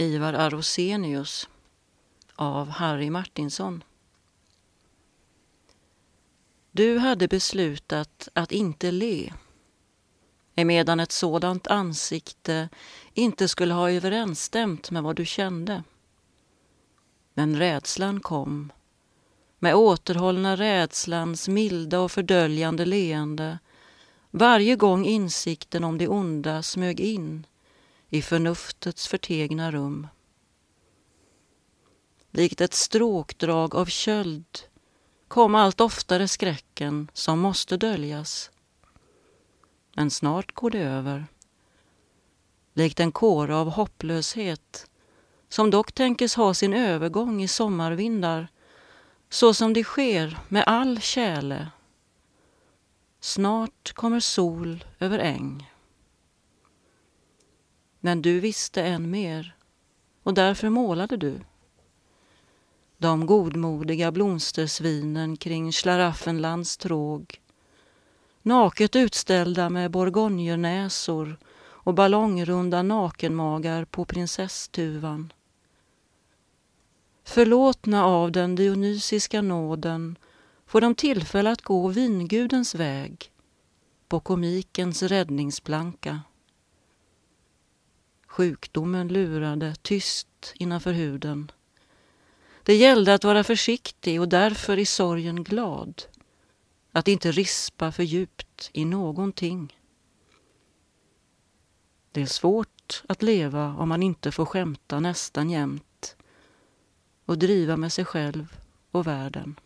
Ivar Arosenius av Harry Martinsson. Du hade beslutat att inte le emedan ett sådant ansikte inte skulle ha överensstämt med vad du kände. Men rädslan kom, med återhållna rädslans milda och fördöljande leende varje gång insikten om det onda smög in i förnuftets förtegna rum. Likt ett stråkdrag av köld kom allt oftare skräcken som måste döljas. Men snart går det över. Likt en kåra av hopplöshet som dock tänkes ha sin övergång i sommarvindar så som det sker med all tjäle. Snart kommer sol över äng. Men du visste än mer och därför målade du. De godmodiga blomstersvinen kring Schlaraffenlands tråg naket utställda med borgonjernäsor och ballongrunda nakenmagar på prinsesstuvan. Förlåtna av den dionysiska nåden får de tillfälle att gå vingudens väg på komikens räddningsplanka. Sjukdomen lurade tyst innanför huden. Det gällde att vara försiktig och därför i sorgen glad. Att inte rispa för djupt i någonting. Det är svårt att leva om man inte får skämta nästan jämt och driva med sig själv och världen.